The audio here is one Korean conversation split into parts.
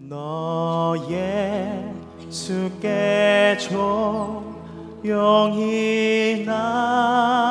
너 예수께 조용히 나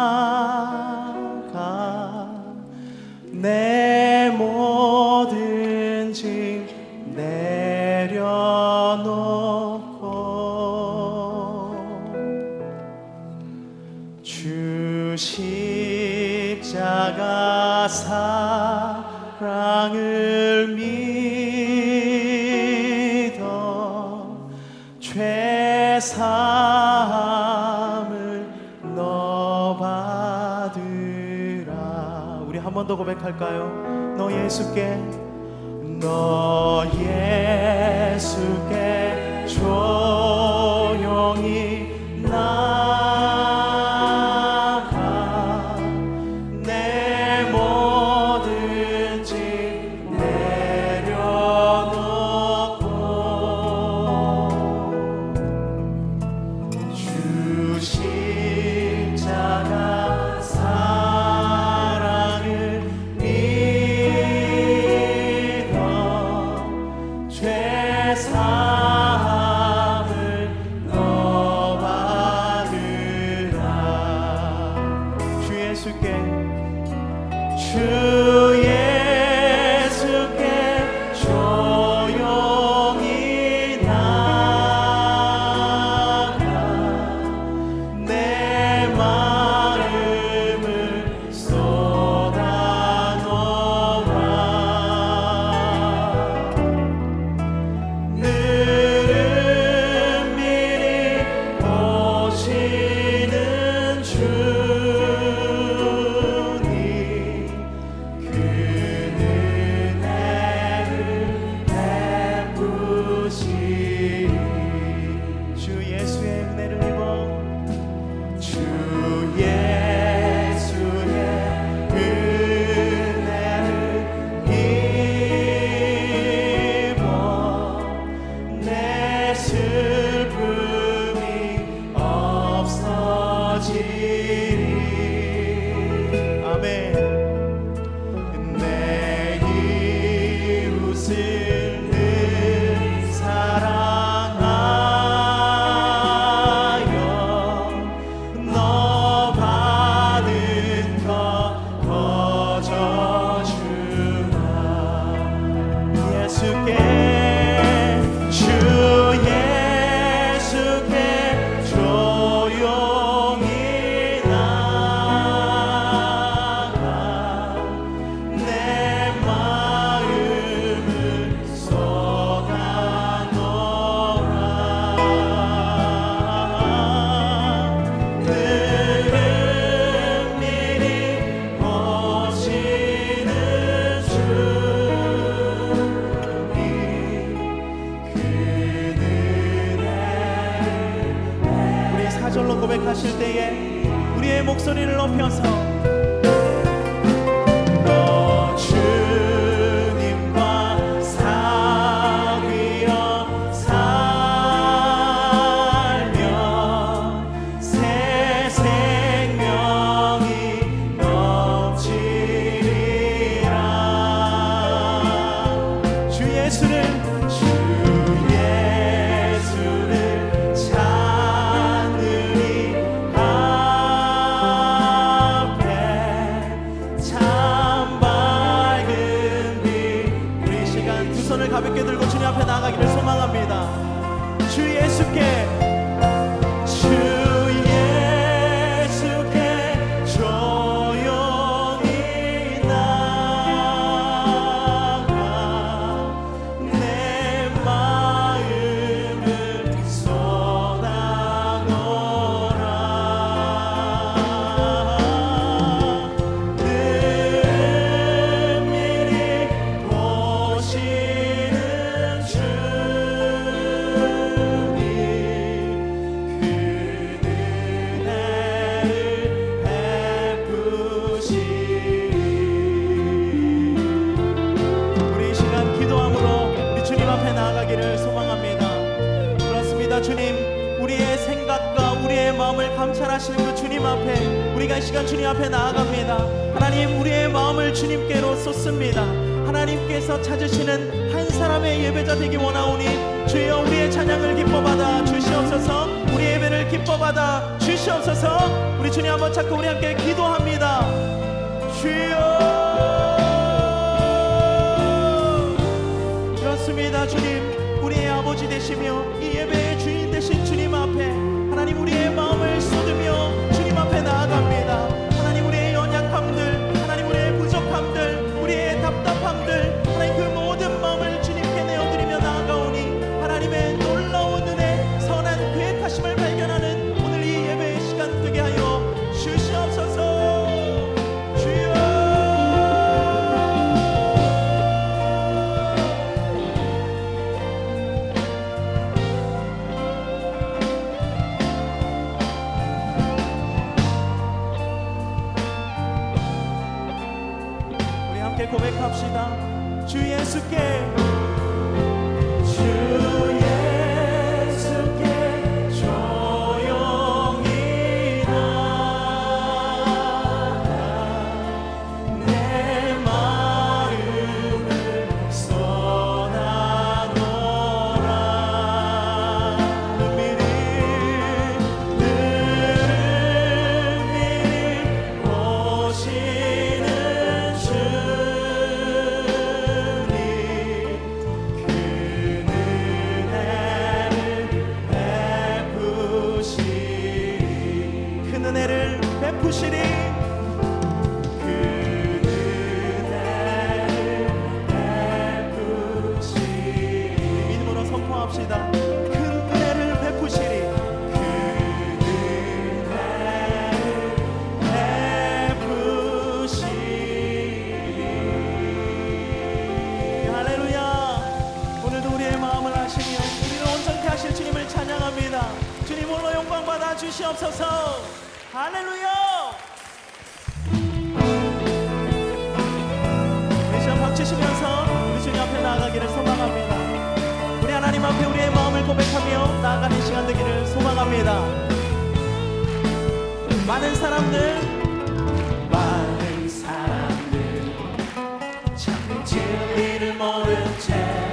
번 더 고백할까요? 너 예수께 너 예수께 줘 소리를 높여서 되기를 소망합니다. 그렇습니다. 주님, 우리의 생각과 우리의 마음을 감찰하시는 그 주님 앞에 우리가 이 시간 주님 앞에 나아갑니다. 하나님, 우리의 마음을 주님께로 쏟습니다. 하나님께서 찾으시는 한 사람의 예배자 되기 원하오니 주여 우리의 찬양을 기뻐받아 주시옵소서 우리의 예배를 기뻐받아 주시옵소서 우리 주님 한번 찾고 우리 함께 기도합니다 주여 그렇습니다 주님 우리의 아버지 되시며 이 예배의 주인 되신 주님 앞에 하나님 우리의 마음을 쏟으며 주님 앞에 나아갑니다 고백합시다. 주 예수께 주시옵소서. 할렐루야. 이 시간 박치시면서 우리 주님 앞에 나아가기를 소망합니다. 우리 하나님 앞에 우리의 마음을 고백하며 나아가는 시간 되기를 소망합니다. 많은 사람들 많은 사람들 참 진리를 모른 채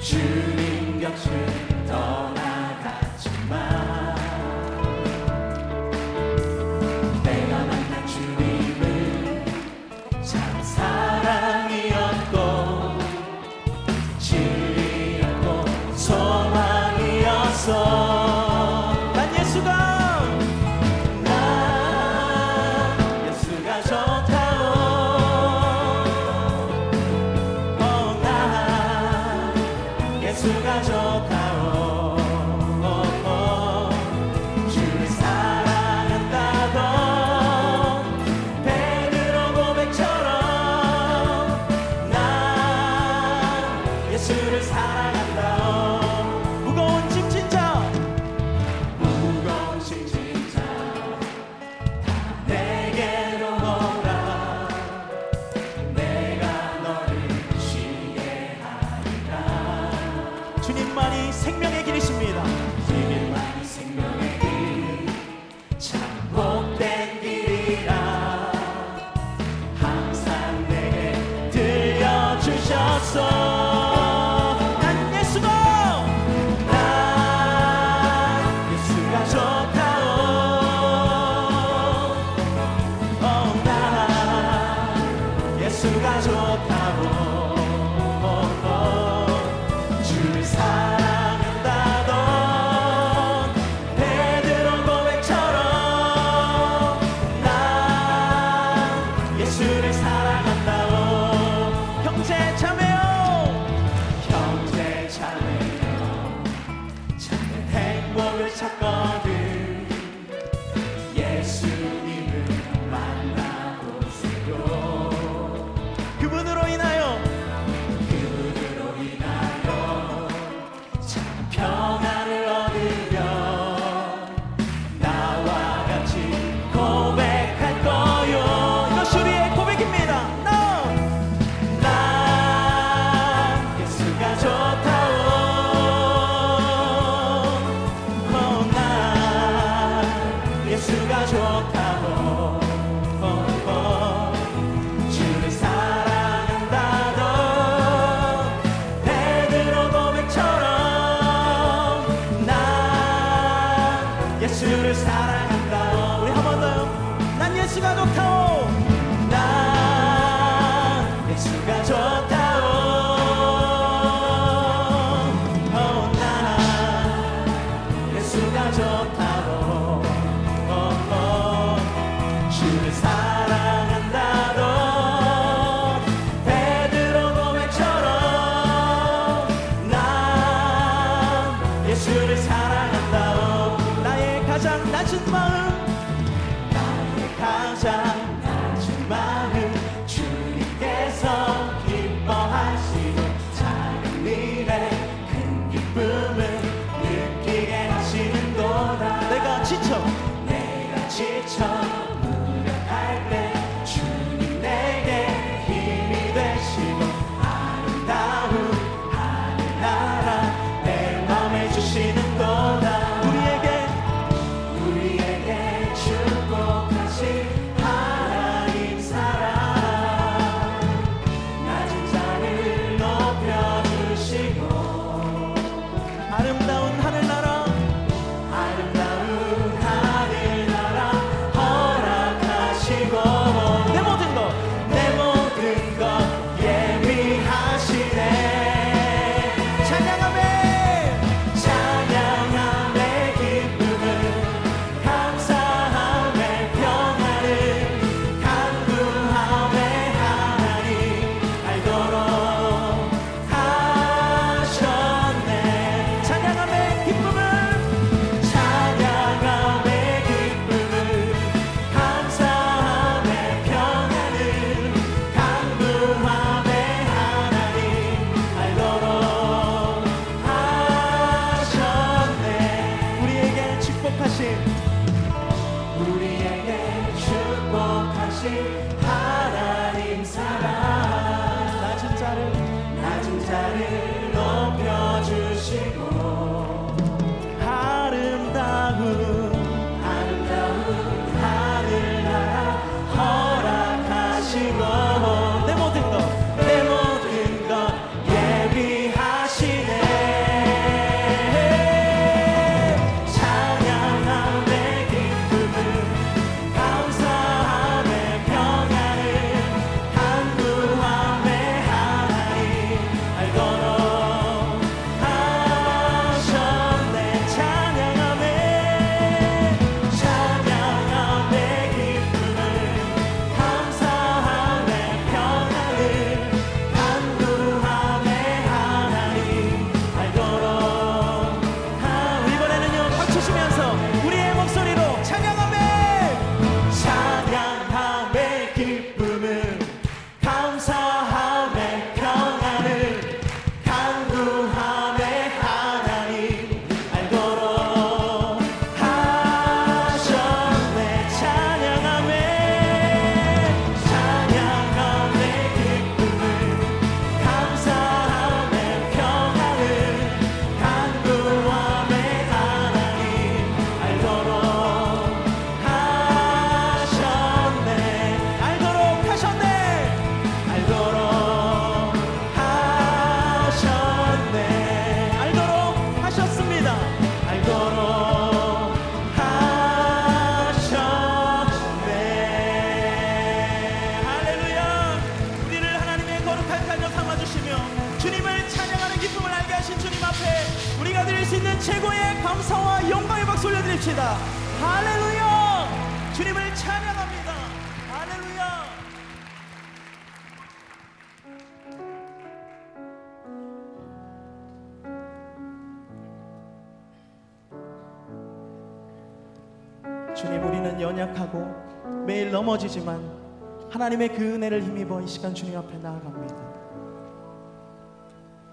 주 올려드릴 수 있는 최고의 감사와 영광의 박수 올려드립시다. 할렐루야! 주님을 찬양합니다. 할렐루야! 주님, 우리는 연약하고 매일 넘어지지만 하나님의 그 은혜를 힘입어 이 시간 주님 앞에 나아갑니다.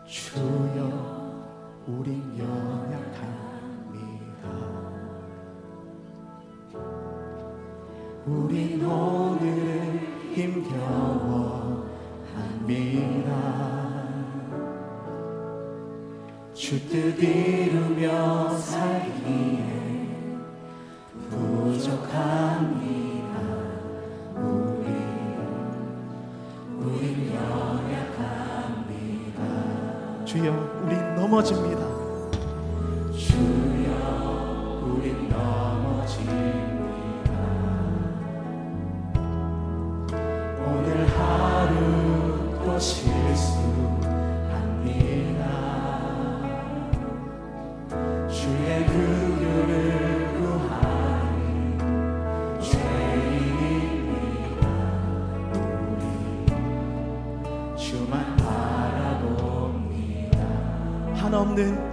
주여. 우린 연약합니다. 우린 오늘은 힘겨워합니다. 주뜻 이루며 살기에 넘어집니다.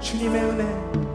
주님의 은혜